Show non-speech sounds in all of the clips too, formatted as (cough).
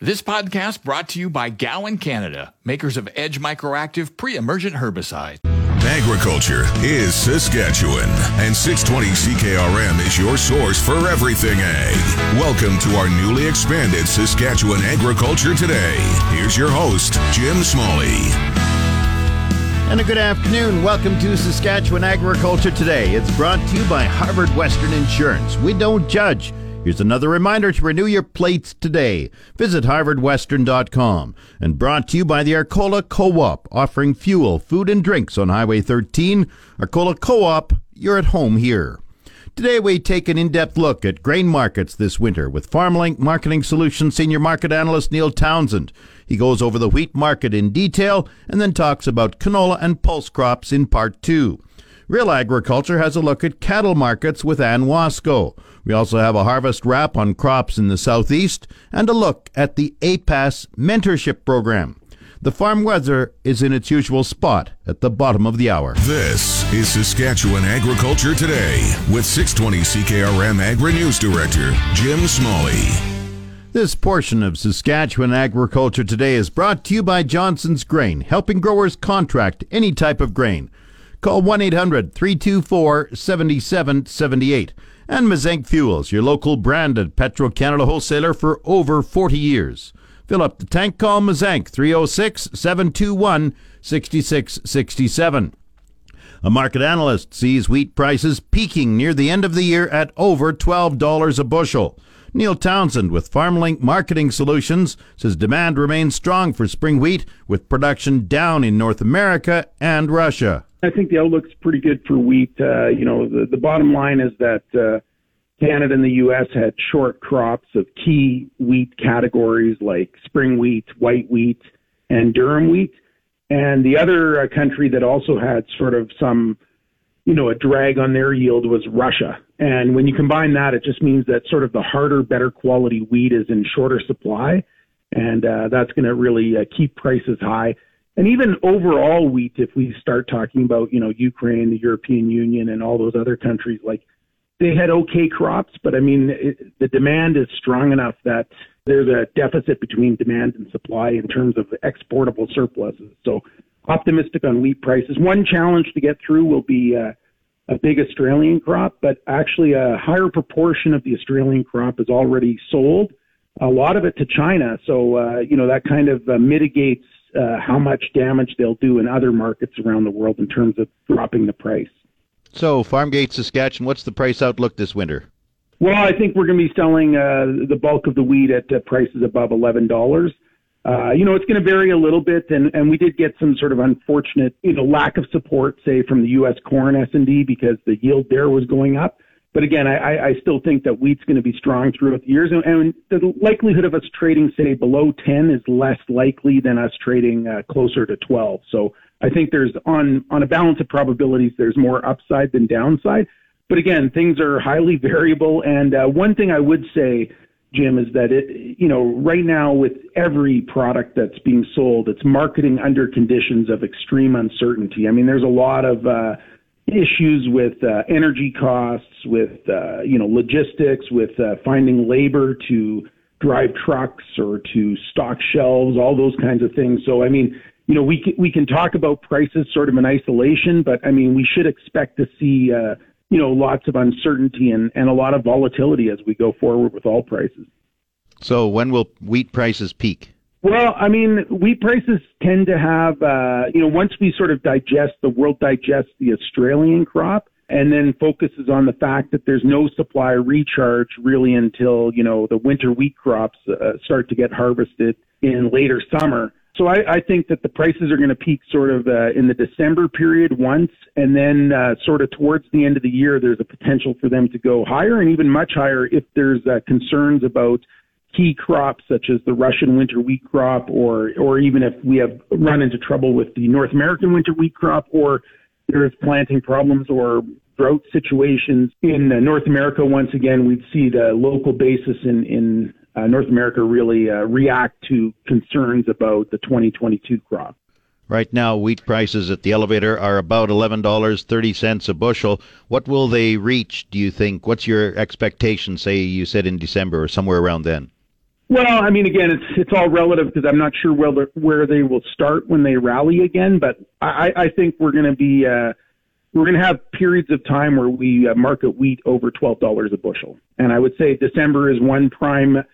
This podcast brought to you by Gowan Canada, makers of Edge Microactive pre-emergent herbicide. Agriculture is Saskatchewan, and 620 CKRM is your source for everything ag. Welcome to our newly expanded Saskatchewan Agriculture Today. Here's your host, Jim Smalley. And a good afternoon. Welcome to Saskatchewan Agriculture Today. It's brought to you by Harvard Western Insurance. We don't judge. Here's another reminder to renew your plates today. Visit harvardwestern.com. And brought to you by the Arcola Co-op, offering fuel, food, and drinks on Highway 13. Arcola Co-op, you're at home here. Today we take an in-depth look at grain markets this winter with FarmLink Marketing Solutions Senior Market Analyst Neil Townsend. He goes over the wheat market in detail and then talks about canola and pulse crops in part two. Real Agriculture has a look at cattle markets with Anne Wasko. We also have a harvest wrap on crops in the southeast and a look at the APAS mentorship program. The farm weather is in its usual spot at the bottom of the hour. This is Saskatchewan Agriculture Today with 620 CKRM Agri News Director Jim Smalley. This portion of Saskatchewan Agriculture Today is brought to you by Johnson's Grain, helping growers contract any type of grain. Call 1 800 324 7778 and Mazenk Fuels, your local branded Petro Canada wholesaler for over 40 years. Fill up the tank, call Mazenk 306 721 6667. A market analyst sees wheat prices peaking near the end of the year at over $12 a bushel. Neil Townsend with FarmLink Marketing Solutions says demand remains strong for spring wheat with production down in North America and Russia. I think the outlook's pretty good for wheat. Uh, you know, the, the bottom line is that uh, Canada and the U.S. had short crops of key wheat categories like spring wheat, white wheat, and durum wheat. And the other uh, country that also had sort of some, you know, a drag on their yield was Russia. And when you combine that, it just means that sort of the harder, better quality wheat is in shorter supply. And uh, that's going to really uh, keep prices high and even overall wheat, if we start talking about, you know, Ukraine, the European Union, and all those other countries, like they had okay crops, but I mean, it, the demand is strong enough that there's a deficit between demand and supply in terms of exportable surpluses. So optimistic on wheat prices. One challenge to get through will be uh, a big Australian crop, but actually a higher proportion of the Australian crop is already sold, a lot of it to China. So, uh, you know, that kind of uh, mitigates uh, how much damage they'll do in other markets around the world in terms of dropping the price. So, Farmgate, Saskatchewan, what's the price outlook this winter? Well, I think we're going to be selling uh, the bulk of the wheat at uh, prices above eleven dollars. Uh, you know, it's going to vary a little bit, and, and we did get some sort of unfortunate, you know, lack of support, say, from the U.S. corn S&D because the yield there was going up. But again, I, I still think that wheat's going to be strong throughout the years, and, and the likelihood of us trading, say, below 10 is less likely than us trading uh, closer to 12. So I think there's on on a balance of probabilities, there's more upside than downside. But again, things are highly variable, and uh, one thing I would say. Jim, is that it, you know, right now with every product that's being sold, it's marketing under conditions of extreme uncertainty. I mean, there's a lot of, uh, issues with uh, energy costs, with uh, you know logistics, with uh, finding labor to drive trucks or to stock shelves, all those kinds of things. So I mean, you know, we can, we can talk about prices sort of in isolation, but I mean, we should expect to see uh, you know lots of uncertainty and, and a lot of volatility as we go forward with all prices. So when will wheat prices peak? Well, I mean, wheat prices tend to have, uh, you know, once we sort of digest, the world digests the Australian crop and then focuses on the fact that there's no supply recharge really until, you know, the winter wheat crops uh, start to get harvested in later summer. So I, I think that the prices are going to peak sort of uh, in the December period once, and then uh, sort of towards the end of the year, there's a potential for them to go higher and even much higher if there's uh, concerns about key crops such as the Russian winter wheat crop, or or even if we have run into trouble with the North American winter wheat crop, or there's planting problems or drought situations in uh, North America, once again, we'd see the local basis in, in uh, North America really uh, react to concerns about the 2022 crop. Right now, wheat prices at the elevator are about $11.30 a bushel. What will they reach, do you think? What's your expectation, say you said in December or somewhere around then? Well, I mean, again, it's it's all relative because I'm not sure where where they will start when they rally again. But I, I think we're going to be uh, we're going to have periods of time where we uh, market wheat over twelve dollars a bushel, and I would say December is one prime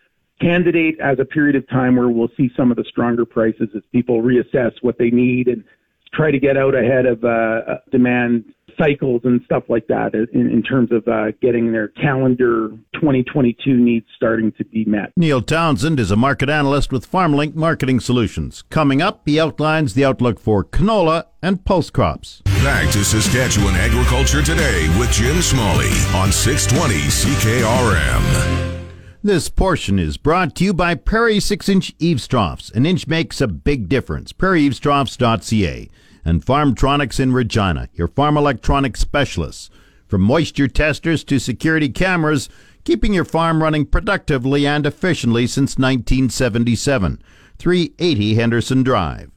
candidate as a period of time where we'll see some of the stronger prices as people reassess what they need and try to get out ahead of uh, uh demand cycles and stuff like that in, in terms of uh, getting their calendar 2022 needs starting to be met. Neil Townsend is a market analyst with FarmLink Marketing Solutions. Coming up, he outlines the outlook for canola and pulse crops. Back to Saskatchewan Agriculture Today with Jim Smalley on 620 CKRM. This portion is brought to you by Prairie 6 inch eaves troughs. An inch makes a big difference. PrairieEavesTroughs.ca and Farmtronics in Regina, your farm electronics specialists. From moisture testers to security cameras, keeping your farm running productively and efficiently since 1977. 380 Henderson Drive.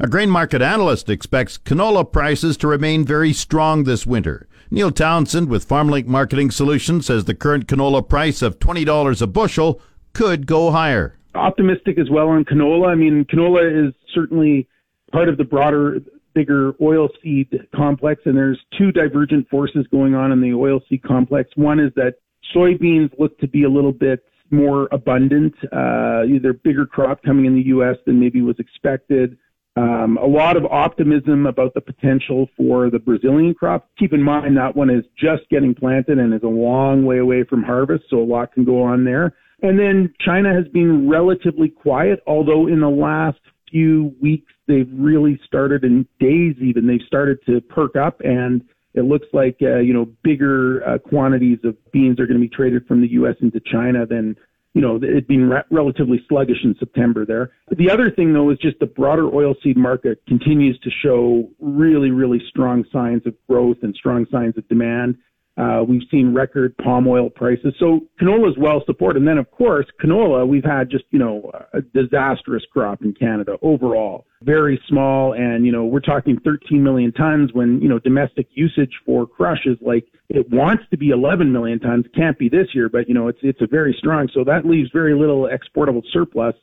A grain market analyst expects canola prices to remain very strong this winter. Neil Townsend with FarmLink Marketing Solutions says the current canola price of $20 a bushel could go higher. Optimistic as well on canola. I mean, canola is certainly part of the broader, bigger oilseed complex, and there's two divergent forces going on in the oilseed complex. One is that soybeans look to be a little bit more abundant, uh, either bigger crop coming in the U.S. than maybe was expected. Um, a lot of optimism about the potential for the Brazilian crop. Keep in mind that one is just getting planted and is a long way away from harvest, so a lot can go on there. And then China has been relatively quiet, although in the last few weeks they've really started, in days even, they've started to perk up and it looks like uh, you know bigger uh, quantities of beans are going to be traded from the U.S. into China than you know, it being re- relatively sluggish in September there. The other thing, though, is just the broader oilseed market continues to show really, really strong signs of growth and strong signs of demand. Uh, we've seen record palm oil prices. So canola is well supported. And then, of course, canola, we've had just, you know, a disastrous crop in Canada overall. Very small. And, you know, we're talking 13 million tons when, you know, domestic usage for crush is like, it wants to be 11 million tons. Can't be this year, but, you know, it's, it's a very strong. So that leaves very little exportable surplus.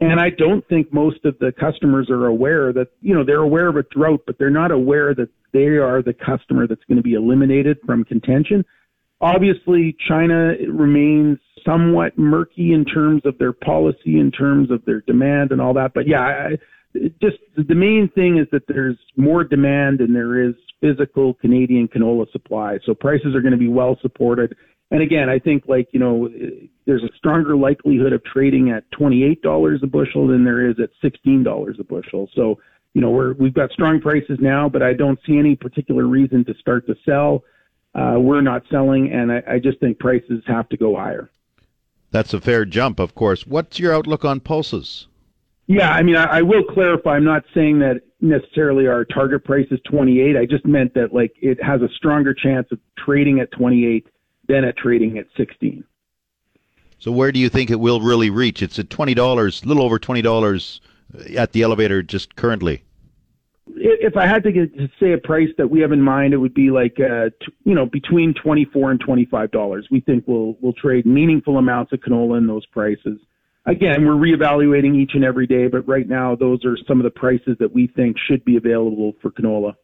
And I don't think most of the customers are aware that, you know, they're aware of a drought, but they're not aware that they are the customer that's going to be eliminated from contention. Obviously, China remains somewhat murky in terms of their policy, in terms of their demand and all that. But yeah, I, just the main thing is that there's more demand and there is physical Canadian canola supply. So prices are going to be well supported. And again, I think like, you know, there's a stronger likelihood of trading at $28 a bushel than there is at $16 a bushel. So, you know, we're, we've got strong prices now, but I don't see any particular reason to start to sell. Uh, we're not selling, and I, I just think prices have to go higher. That's a fair jump, of course. What's your outlook on pulses? Yeah, I mean, I, I will clarify. I'm not saying that necessarily our target price is 28. I just meant that like it has a stronger chance of trading at 28 than at trading at 16. So where do you think it will really reach? It's at twenty dollars, a little over twenty dollars at the elevator just currently. If I had to, get, to say a price that we have in mind, it would be like uh, t- you know between twenty four and twenty five dollars. We think we'll we'll trade meaningful amounts of canola in those prices. Again, we're reevaluating each and every day, but right now those are some of the prices that we think should be available for canola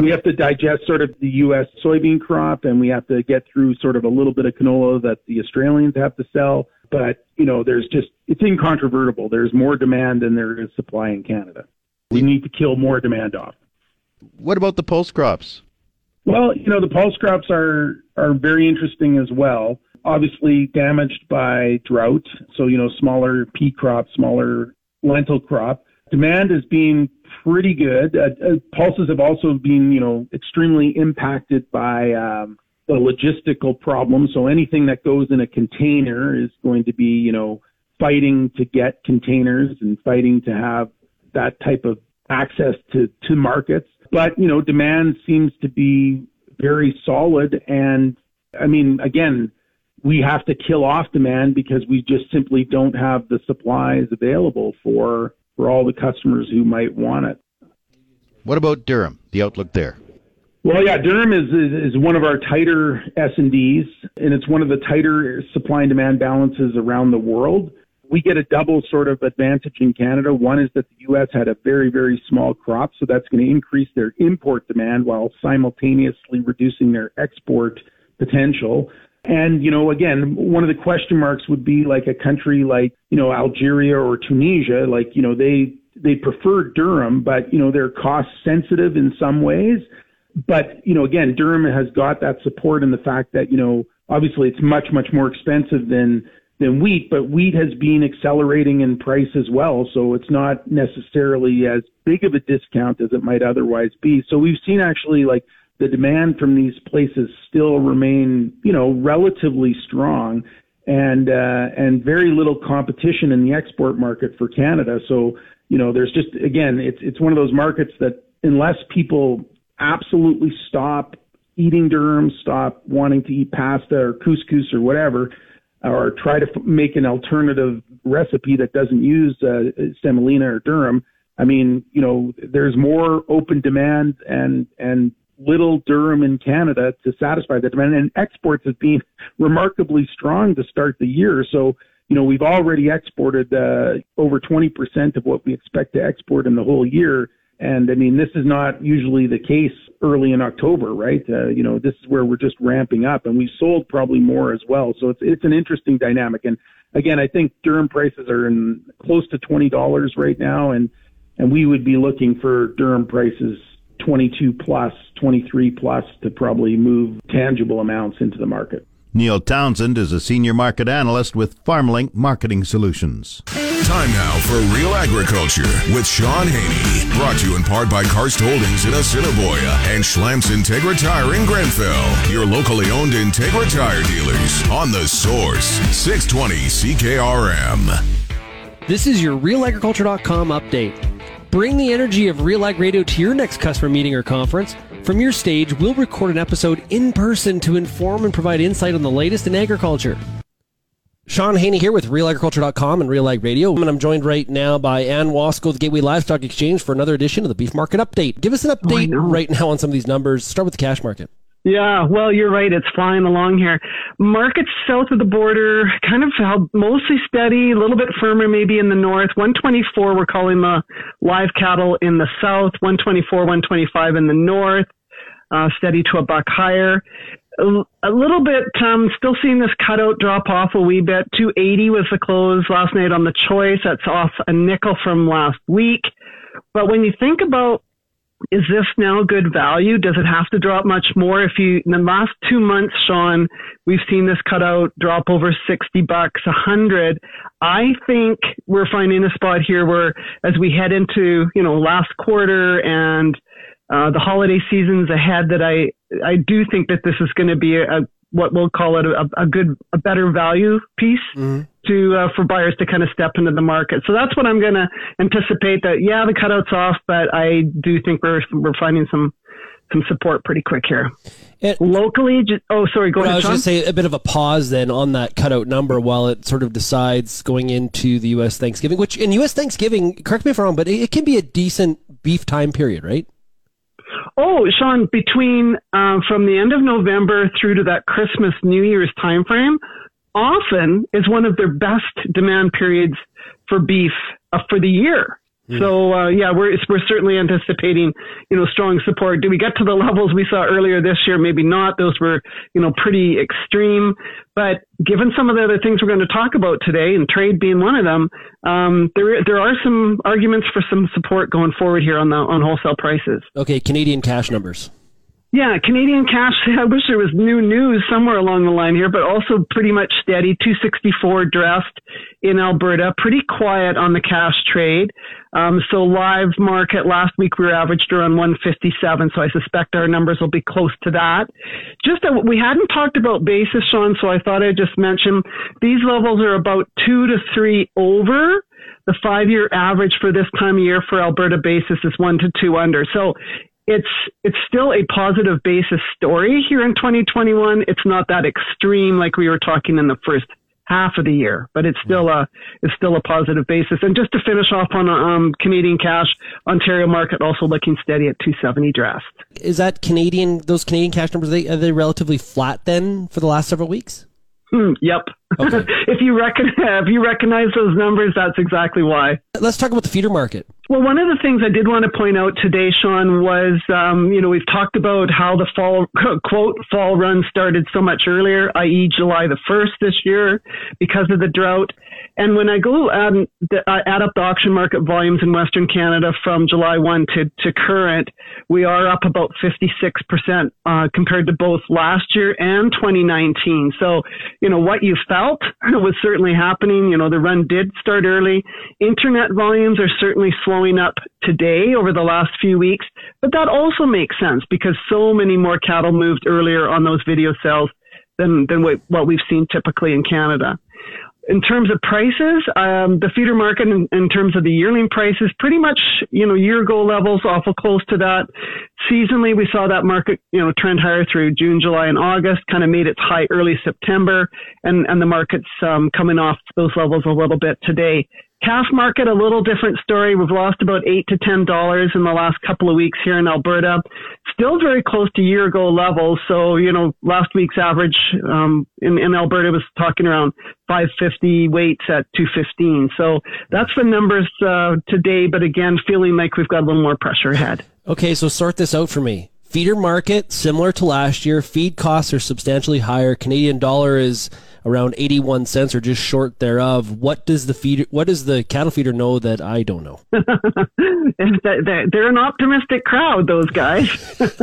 we have to digest sort of the U.S. soybean crop, and we have to get through sort of a little bit of canola that the Australians have to sell. But you know, there's just it's incontrovertible. There's more demand than there is supply in Canada. We need to kill more demand off. What about the pulse crops? Well, you know, the pulse crops are are very interesting as well. Obviously damaged by drought, so you know, smaller pea crop, smaller lentil crop. Demand is being pretty good. Uh, uh, pulses have also been, you know, extremely impacted by um, the logistical problem. So anything that goes in a container is going to be, you know, fighting to get containers and fighting to have that type of access to, to markets. But, you know, demand seems to be very solid. And I mean, again, we have to kill off demand because we just simply don't have the supplies available for, for all the customers who might want it. What about durum? The outlook there? Well, yeah, durum is, is, is one of our tighter S and Ds, and it's one of the tighter supply and demand balances around the world. We get a double sort of advantage in Canada. One is that the U.S. had a very, very small crop, so that's going to increase their import demand while simultaneously reducing their export potential. And, you know, again, one of the question marks would be like a country like, you know, Algeria or Tunisia, like, you know, they, they prefer durum, but, you know, they're cost sensitive in some ways. But, you know, again, durum has got that support in the fact that, you know, obviously it's much, much more expensive than, than wheat, but wheat has been accelerating in price as well. So it's not necessarily as big of a discount as it might otherwise be. So we've seen actually like the demand from these places still remain, you know, relatively strong and, uh, and very little competition in the export market for Canada. So, you know, there's just, again, it's, it's one of those markets that unless people absolutely stop eating durum, stop wanting to eat pasta or couscous or whatever, or try to f- make an alternative recipe that doesn't use uh, semolina or durum. I mean, you know, there's more open demand and and little durum in Canada to satisfy the demand, and exports have been (laughs) remarkably strong to start the year. So, you know, we've already exported uh, over 20% of what we expect to export in the whole year and I mean, this is not usually the case early in October, right? Uh, you know, this is where we're just ramping up, and we sold probably more as well. So it's it's an interesting dynamic. And again, I think durum prices are in close to twenty dollars right now, and and we would be looking for durum prices 22 plus, 23 plus to probably move tangible amounts into the market. Neil Townsend is a senior market analyst with FarmLink Marketing Solutions. Time now for Real Agriculture with Shaun Haney. Brought to you in part by Karst Holdings in Assiniboia and Schlamps Integra Tire in Grenfell. Your locally owned Integra Tire dealers on the source. 620 CKRM. This is your RealAgriculture.com update. Bring the energy of Real Ag Radio to your next customer meeting or conference. From your stage, we'll record an episode in person to inform and provide insight on the latest in agriculture. Shaun Haney here with RealAgriculture.com and Real Ag Radio. And I'm joined right now by Anne Wasko, the Gateway Livestock Exchange, for another edition of the Beef Market Update. Give us an update oh, right now on some of these numbers. Start with the cash market. Yeah, well, you're right. It's flying along here. Markets south of the border kind of held mostly steady, a little bit firmer maybe in the north. 124, we're calling the live cattle in the south. 124, 125 in the north. Uh, steady to a buck higher. A, a little bit, um, still seeing this cutout drop off a wee bit. 280 was the close last night on the choice. That's off a nickel from last week. But when you think about is this now good value? Does it have to drop much more? If you, in the last two months, Shaun, we've seen this cutout drop over 60 bucks, 100. I think we're finding a spot here where as we head into, you know, last quarter and, uh, the holiday seasons ahead that I, I do think that this is going to be a, what we'll call it a, a good, a better value piece mm-hmm. to uh, for buyers to kind of step into the market. So that's what I'm going to anticipate. That yeah, the cutout's off, but I do think we're we're finding some some support pretty quick here. It, Locally, just, oh, sorry, go well, ahead. I was going to say a bit of a pause then on that cutout number while it sort of decides going into the U.S. Thanksgiving, which in U.S. Thanksgiving, correct me if I'm wrong, but it, it can be a decent beef time period, right? Oh, Shaun, between uh, from the end of November through to that Christmas New Year's timeframe, often is one of their best demand periods for beef uh, for the year. Mm. So uh, yeah, we're we're certainly anticipating you know strong support. Do we get to the (laughs) levels we saw earlier this year? Maybe not. Those were you know pretty extreme. But given some of the other things we're going to talk about today, and trade being one of them, um, there there are some arguments for some support going forward here on the on wholesale prices. Okay, Canadian cash numbers. Yeah, Canadian cash. I wish there was new news somewhere along the line here, but also pretty much steady. 264 dressed in Alberta. Pretty quiet on the cash trade. Um, so live market last week we were averaged around 157. So I suspect our numbers will be close to that. Just that we hadn't talked about basis, Shaun. So I thought I'd just mention these levels are about two to three over the five year average for this time of year for Alberta basis is one to two under. So it's it's still a positive basis story here in 2021. It's not that extreme like we were talking in the first half of the year, but it's still a it's still a positive basis. And just to finish off on um, Canadian cash, Ontario market also looking steady at 270 dressed. Is that Canadian? Those Canadian cash numbers are they, are they relatively flat then for the last several weeks? Mm, yep. Okay. (laughs) if you reckon, if you recognize those numbers, that's exactly why. Let's talk about the feeder market. Well, one of the things I did want to point out today, Shaun, was um, you know we've talked about how the fall (laughs) quote fall run started so much earlier, i.e., July the first this year, because of the drought. And when I go add, add up the auction market volumes in Western Canada from July 1 to, to current, we are up about 56% uh, compared to both last year and 2019. So, you know, what you felt (laughs) was certainly happening. You know, the run did start early. Internet volumes are certainly slowing up today over the last few weeks, but that also makes sense because so many more cattle moved earlier on those video sales than, than what we've seen typically in Canada in terms of prices, um, the feeder market in, in, terms of the yearling prices, pretty much, you know, year ago levels, awful close to that. Seasonally, we saw that market, you know, trend higher through June, July, and August, kind of made its high early September, and, and the market's um, coming off those levels a little bit today. Calf market, a little different story. We've lost about eight to ten dollars in the last couple of weeks here in Alberta. Still very close to year ago levels. So, you know, last week's average um, in, in Alberta was talking around 550 weights at 215. So that's the numbers uh, today. But again, feeling like we've got a little more pressure ahead. Okay, so sort this out for me. Feeder market, similar to last year. Feed costs are substantially higher. Canadian dollar is around 81 cents or just short thereof. What does the feeder, what does the cattle feeder know that I don't know? (laughs) They're an optimistic crowd, those guys. (laughs) and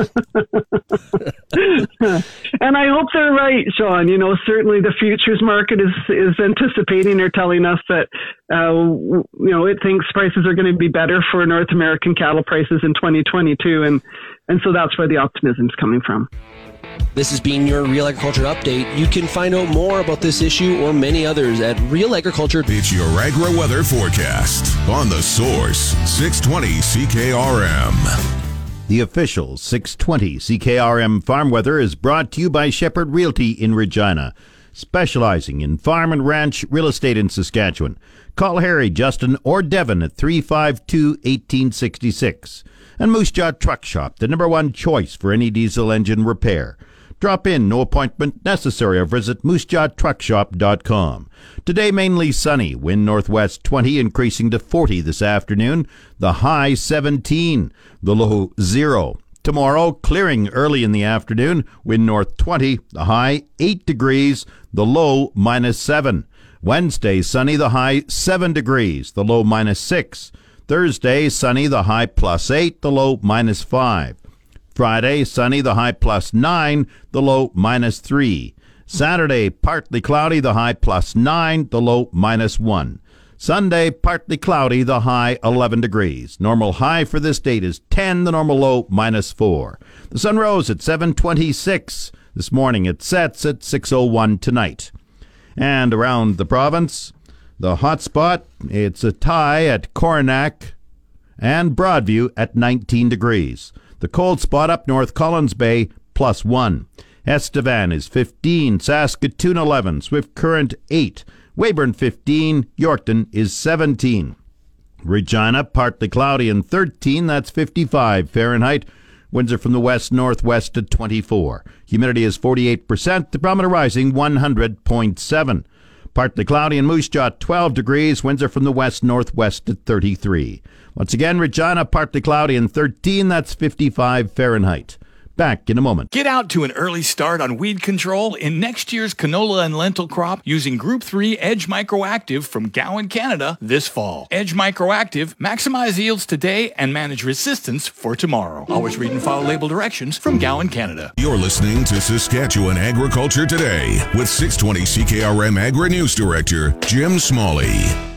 I hope they're right, Shaun. You know, certainly the futures market is, is anticipating or telling us that, uh, you know, it thinks prices are going to be better for North American cattle prices in 2022. And, and so that's where the optimism is coming from. This has been your Real Agriculture Update. You can find out more about this issue or many others at Real Agriculture. It's your agro weather forecast on the source 620 CKRM. The official 620 CKRM farm weather is brought to you by Shepherd Realty in Regina, specializing in farm and ranch real estate in Saskatchewan. Call Harry, Justin, or Devin at 352 1866 and Moose Jaw Truck Shop, the number one choice for any diesel engine repair. Drop in, no appointment necessary, or visit moosejawtruckshop.com. Today mainly sunny, wind northwest 20 increasing to 40 this afternoon, the high 17, the low 0. Tomorrow, clearing early in the afternoon, wind north 20, the high 8 degrees, the low minus 7. Wednesday, sunny, the high 7 degrees, the low minus 6. Thursday, sunny, the high plus 8, the low minus 5. Friday, sunny, the high plus 9, the low minus 3. Saturday, partly cloudy, the high plus 9, the low minus 1. Sunday, partly cloudy, the high 11 degrees. Normal high for this date is 10, the normal low minus 4. The sun rose at 726 this morning. It sets at 601 tonight. And around the province, the hot spot, it's a tie at Coronach and Broadview at 19 degrees. The cold spot up north, Collins Bay, plus 1. Estevan is 15, Saskatoon 11, Swift Current 8, Weyburn 15, Yorkton is 17. Regina, partly cloudy and 13, that's 55 Fahrenheit. Winds are from the west northwest at 24. Humidity is 48%, the barometer rising 100.7. Partly cloudy in Moose Jaw, 12 degrees. Winds are from the west northwest at 33. Once again, Regina, partly cloudy and 13. That's 55 Fahrenheit. Back in a moment. Get out to an early start on weed control in next year's canola and lentil crop using Group 3 Edge Microactive from Gowan, Canada this fall. Edge Microactive, maximize yields today and manage resistance for tomorrow. Always read and follow label directions from Gowan, Canada. You're listening to Saskatchewan Agriculture Today with 620 CKRM Agri News Director Jim Smalley.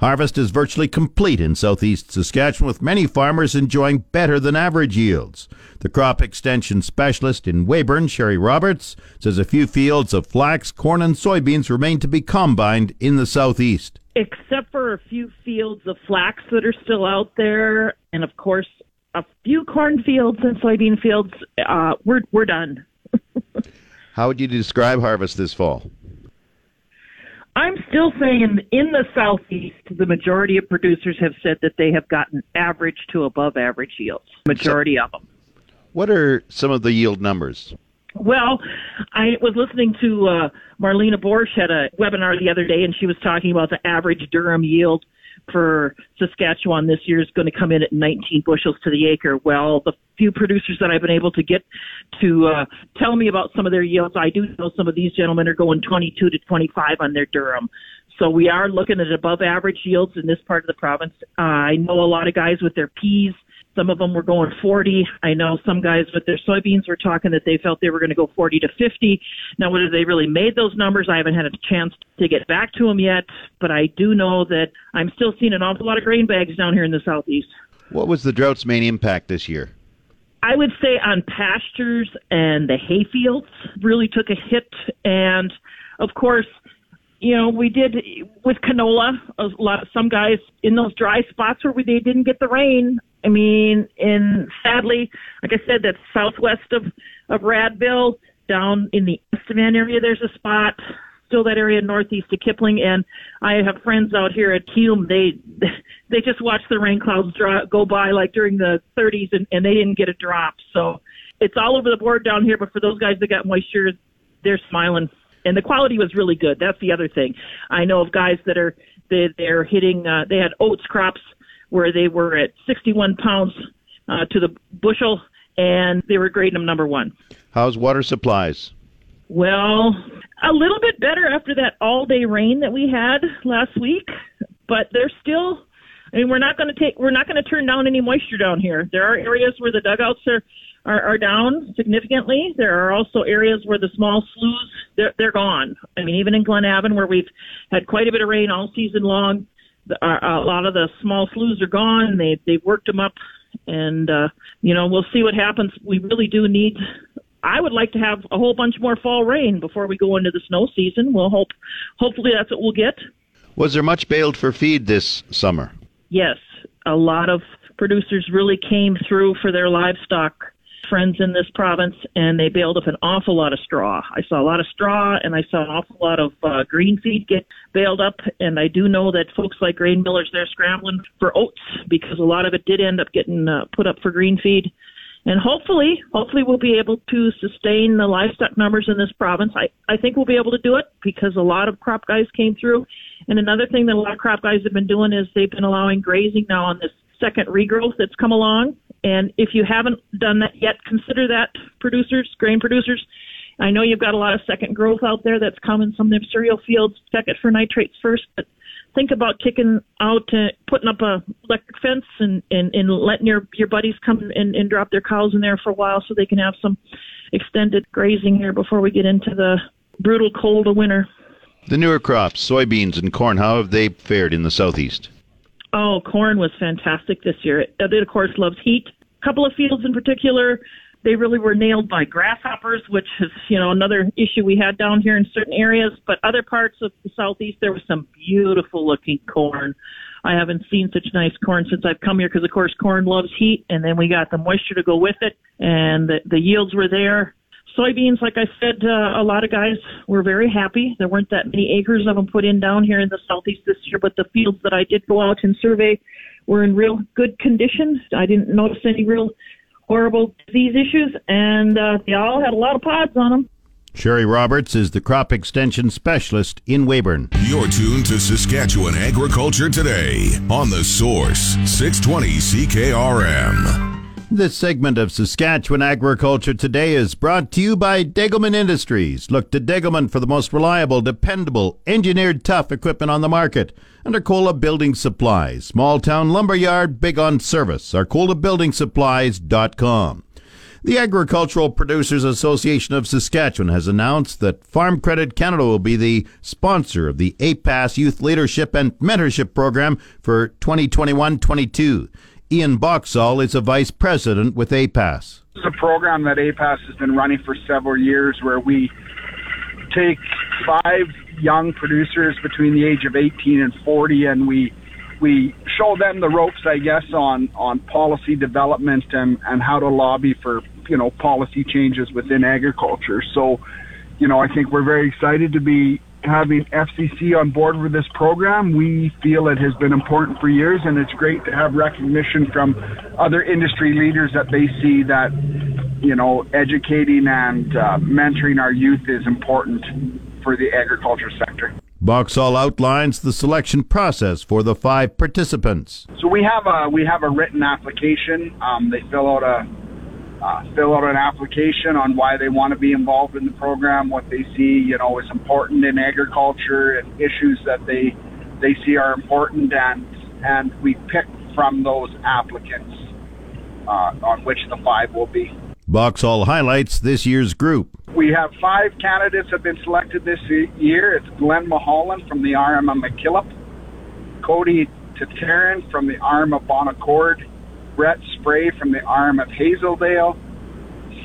Harvest is virtually complete in southeast Saskatchewan, with many farmers enjoying better than average yields. The crop extension specialist in Weyburn, Sherry Roberts, says a few fields of flax, corn, and soybeans remain to be combined in the southeast. Except for a few fields of flax that are still out there, and of course, a few cornfields and soybean fields, uh, we're, we're done. (laughs) How would you describe harvest this fall? I'm still saying in, in the southeast, the majority of producers have said that they have gotten average to above average yields. Majority of them. What are some of the yield numbers? Well, I was listening to uh, Marlena Borsch at a webinar the other day, and she was talking about the average durum yield for Saskatchewan this year is going to come in at 19 bushels to the acre. Well, the few producers that I've been able to get to uh, tell me about some of their yields, I do know some of these gentlemen are going 22 to 25 on their durum. So we are looking at above average yields in this part of the province. Uh, I know a lot of guys with their peas some of them were going 40. I know some guys with their soybeans were talking that they felt they were going to go 40 to 50. Now, whether they really made those numbers, I haven't had a chance to get back to them yet, but I do know that I'm still seeing an awful lot of grain bags down here in the southeast. What was the drought's main impact this year? I would say on pastures and the hay fields really took a hit. And of course, you know, we did with canola. A lot of some guys in those dry spots where we, they didn't get the rain. I mean, in sadly, like I said, that's southwest of of Radville, down in the Estevan area. There's a spot. Still that area northeast of Kipling, and I have friends out here at Hume. They (laughs) they just watch the rain clouds draw, go by like during the 30s, and, and they didn't get a drop. So it's all over the board down here. But for those guys that got moisture, they're smiling and the quality was really good. That's the other thing. I know of guys that are they they're hitting. Uh, they had oats crops where they were at 61 pounds uh, to the bushel, and they were grading them number one. How's water supplies? Well, a little bit better after that all-day rain that we had last week, but they're still. I mean, we're not going to take. We're not going to turn down any moisture down here. There are areas where the dugouts are are, are down significantly. There are also areas where the small sloughs they're, they're gone. I mean, even in Glenavon, where we've had quite a bit of rain all season long, the, uh, a lot of the small sloughs are gone. They they've worked them up, and uh, you know we'll see what happens. We really do need. I would like to have a whole bunch more fall rain before we go into the snow season. We'll hope, hopefully that's what we'll get. Was there much baled for feed this summer? Yes, a lot of producers really came through for their livestock friends in this province, and they baled up an awful lot of straw. I saw a lot of straw, and I saw an awful lot of uh, green feed get baled up. And I do know that folks like grain millers, they're scrambling for oats because a lot of it did end up getting uh, put up for green feed. And hopefully, hopefully we'll be able to sustain the livestock numbers in this province. I, I think we'll be able to do it because a lot of crop guys came through. And another thing that a lot of crop guys have been doing is they've been allowing grazing now on this second regrowth that's come along. And if you haven't done that yet, consider that producers, grain producers. I know you've got a lot of second growth out there that's coming. Some of them cereal fields check it for nitrates first, but think about kicking out, uh, putting up a electric fence and, and, and letting your, your buddies come and, and drop their cows in there for a while so they can have some extended grazing here before we get into the brutal cold of winter. The newer crops, soybeans and corn, how have they fared in the southeast? Oh, corn was fantastic this year. It, it of course loves heat. A couple of fields in particular, they really were nailed by grasshoppers, which is you know another issue we had down here in certain areas. But other parts of the southeast, there was some beautiful looking corn. I haven't seen such nice corn since I've come here because of course corn loves heat, and then we got the moisture to go with it, and the, the yields were there. Soybeans, like I said, uh, a lot of guys were very happy. There weren't that many acres of them put in down here in the southeast this year, but the fields that I did go out and survey were in real good condition. I didn't notice any real horrible disease issues, and uh, they all had a lot of pods on them. Sherry Roberts is the crop extension specialist in Weyburn. You're tuned to Saskatchewan Agriculture Today on The Source, 620 CKRM. This segment of Saskatchewan Agriculture Today is brought to you by Degelman Industries. Look to Degelman for the most reliable, dependable, engineered tough equipment on the market. And Arcola Building Supplies, small town lumber yard, big on service. ArcolaBuildingSupplies.com. The Agricultural Producers Association of Saskatchewan has announced that Farm Credit Canada will be the sponsor of the APAS Youth Leadership and Mentorship Program for 2021 22. Ian Boxall is a vice president with APAS. It's a program that APAS has been running for several years where we take five young producers between the age of 18 and 40 and we we show them the ropes, I guess, on, on policy development and, and how to lobby for, you know, policy changes within agriculture. So, you know, I think we're very excited to be having FCC on board with this program. We feel it has been important for years, and it's great to have recognition from other industry leaders that they see that, you know, educating and uh, mentoring our youth is important for the agriculture sector. Boxall outlines the selection process for the five participants. So we have a we have a written application. Um, they fill out a uh, fill out an application on why they want to be involved in the program, what they see, you know, is important in agriculture and issues that they they see are important, and and we pick from those applicants uh, on which the five will be. Boxall highlights this year's group. We have five candidates have been selected this year. It's Glenn Mulholland from the arm of McKillop, Cody Tatarin from the arm of Bon Accord, Brett Spray from the arm of Hazeldale,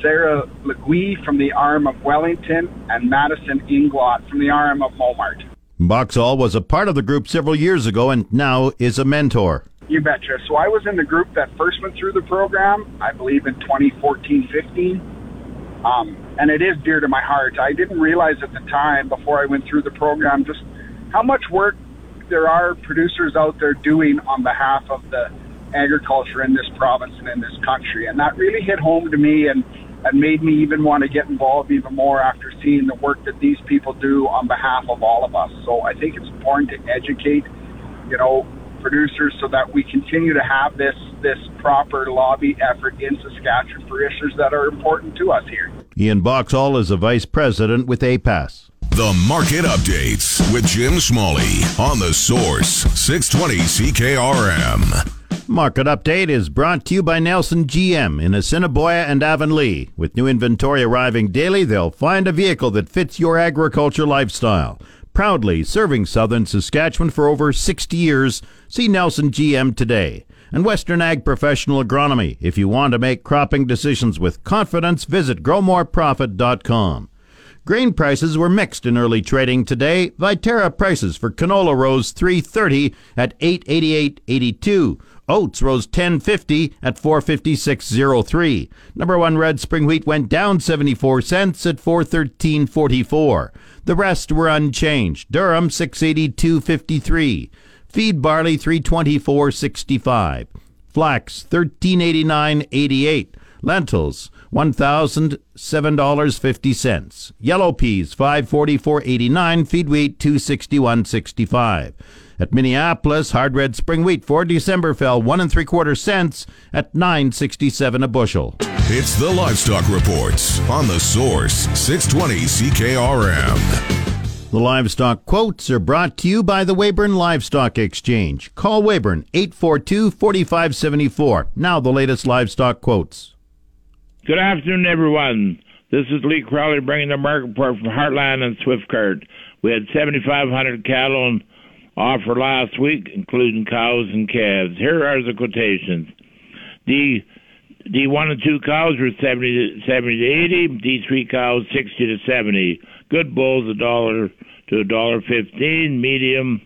Sarah Legui from the arm of Wellington, and Madison Inglot from the arm of Momart. Boxall was a part of the group several years ago and now is a mentor. You betcha. So I was in the group that first went through the program, I believe in 2014 15. Um, and it is dear to my heart. I didn't realize at the time, before I went through the program, just how much work there are producers out there doing on behalf of the agriculture in this province and in this country. And that really hit home to me and, and made me even want to get involved even more after seeing the work that these people do on behalf of all of us. So I think it's important to educate, you know, producers so that we continue to have this this proper lobby effort in Saskatchewan for issues that are important to us here. Ian Boxall is a vice president with APAS. The Market Updates with Jim Smalley on the Source 620 CKRM. Market Update is brought to you by Nelson GM in Assiniboia and Avonlea. With new inventory arriving daily, they'll find a vehicle that fits your agriculture lifestyle. Proudly serving southern Saskatchewan for over 60 years, see Nelson GM today. And Western Ag Professional Agronomy. If you want to make cropping decisions with confidence, visit growmoreprofit.com. Grain prices were mixed in early trading today. Viterra prices for canola rose 330 at 888.82. Oats rose 10.50 at 456.03. Number 1 red spring wheat went down 74 cents at 413.44. The rest were unchanged. Durum 682.53. Feed barley 324.65. Flax 1389.88. Lentils $1,007.50. Yellow peas, 544.89. Feed wheat, 261.65. At Minneapolis, hard red spring wheat for December fell one and three quarter cents at 9.67 a bushel. It's the Livestock Reports on the Source 620 CKRM. The livestock quotes are brought to you by the Weyburn Livestock Exchange. Call Weyburn 842 4574. Now the latest livestock quotes. Good afternoon, everyone. This is Lee Crowley bringing the market report from Heartland and Swift Current. We had 7,500 cattle on offer last week, including cows and calves. Here are the quotations. The D one and two cows were 70 to, 70 to 80. D three cows 60 to 70. Good bulls a dollar to a dollar fifteen. Medium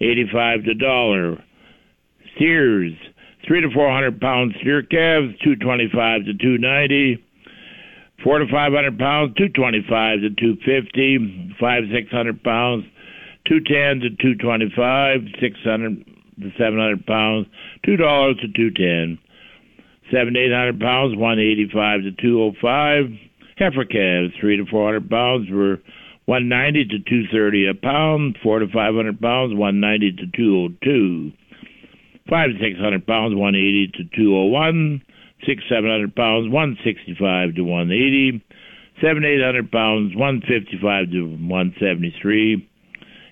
85 to dollar. Steers three to four hundred pound steer calves, two twenty five to two ninety. Four to five hundred pounds, two twenty-five to two fifty. Five six hundred pounds, two ten to two twenty-five. Six hundred to seven hundred pounds, two dollars to two ten. Seven to eight hundred pounds, one eighty-five to two oh five. Heifer calves, three to four hundred pounds, were one ninety to two thirty a pound. Four to five hundred pounds, one ninety to two oh two. Five to six hundred pounds, one eighty to two oh one. Six seven hundred pounds, one sixty five to one eighty. Seven eight hundred pounds, one fifty five to one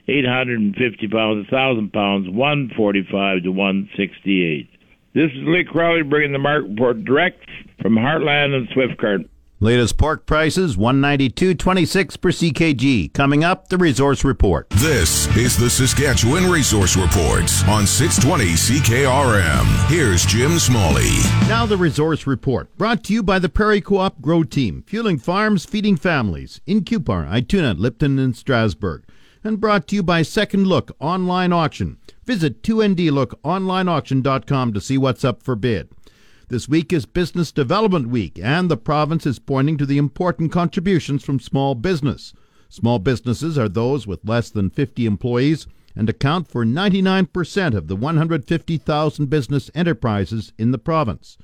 seventy three. Eight hundred and fifty pounds, a thousand pounds, one forty five to one sixty eight. This is Lee Crowley bringing the market report direct from Heartland and Swift Swiftcart. Latest pork prices 192.26 per CKG. Coming up, the resource report. This is the Saskatchewan Resource Report on 620 CKRM. Here's Jim Smalley. Now the resource report, brought to you by the Prairie Co-op Grow Team, fueling farms, feeding families in Cupar, Ituna, Lipton, and Strasbourg, and brought to you by Second Look Online Auction. Visit 2ndlookonlineauction.com to see what's up for bid. This week is Business Development Week, and the province is pointing to the important contributions from small business. Small businesses are those with less than 50 employees and account for 99% of the 150,000 business enterprises in the province.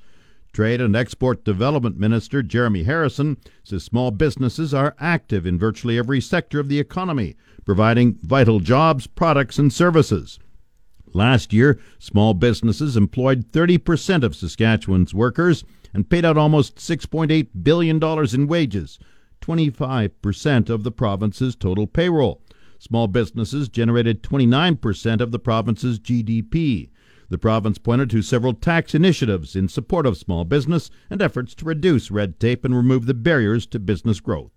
Trade and Export Development Minister Jeremy Harrison says small businesses are active in virtually every sector of the economy, providing vital jobs, products, and services. Last year, small businesses employed 30% of Saskatchewan's workers and paid out almost $6.8 billion in wages, 25% of the province's total payroll. Small businesses generated 29% of the province's GDP. The province pointed to several tax initiatives in support of small business and efforts to reduce red tape and remove the barriers to business growth.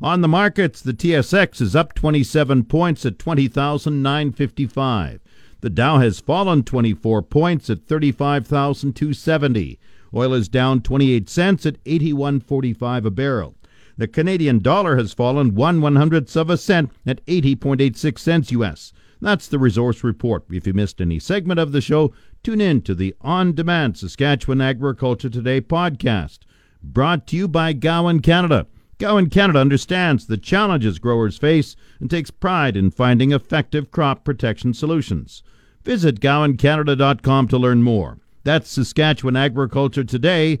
On the markets, the TSX is up 27 points at 20,955. The Dow has fallen 24 points at 35,270. Oil is down 28 cents at 81.45 a barrel. The Canadian dollar has fallen 1 one hundredths of a cent at 80.86 cents US. That's the resource report. If you missed any segment of the show, tune in to the on demand Saskatchewan Agriculture Today podcast. Brought to you by Gowan Canada. Gowan Canada understands the challenges growers face and takes pride in finding effective crop protection solutions. Visit GowanCanada.com to learn more. That's Saskatchewan Agriculture Today.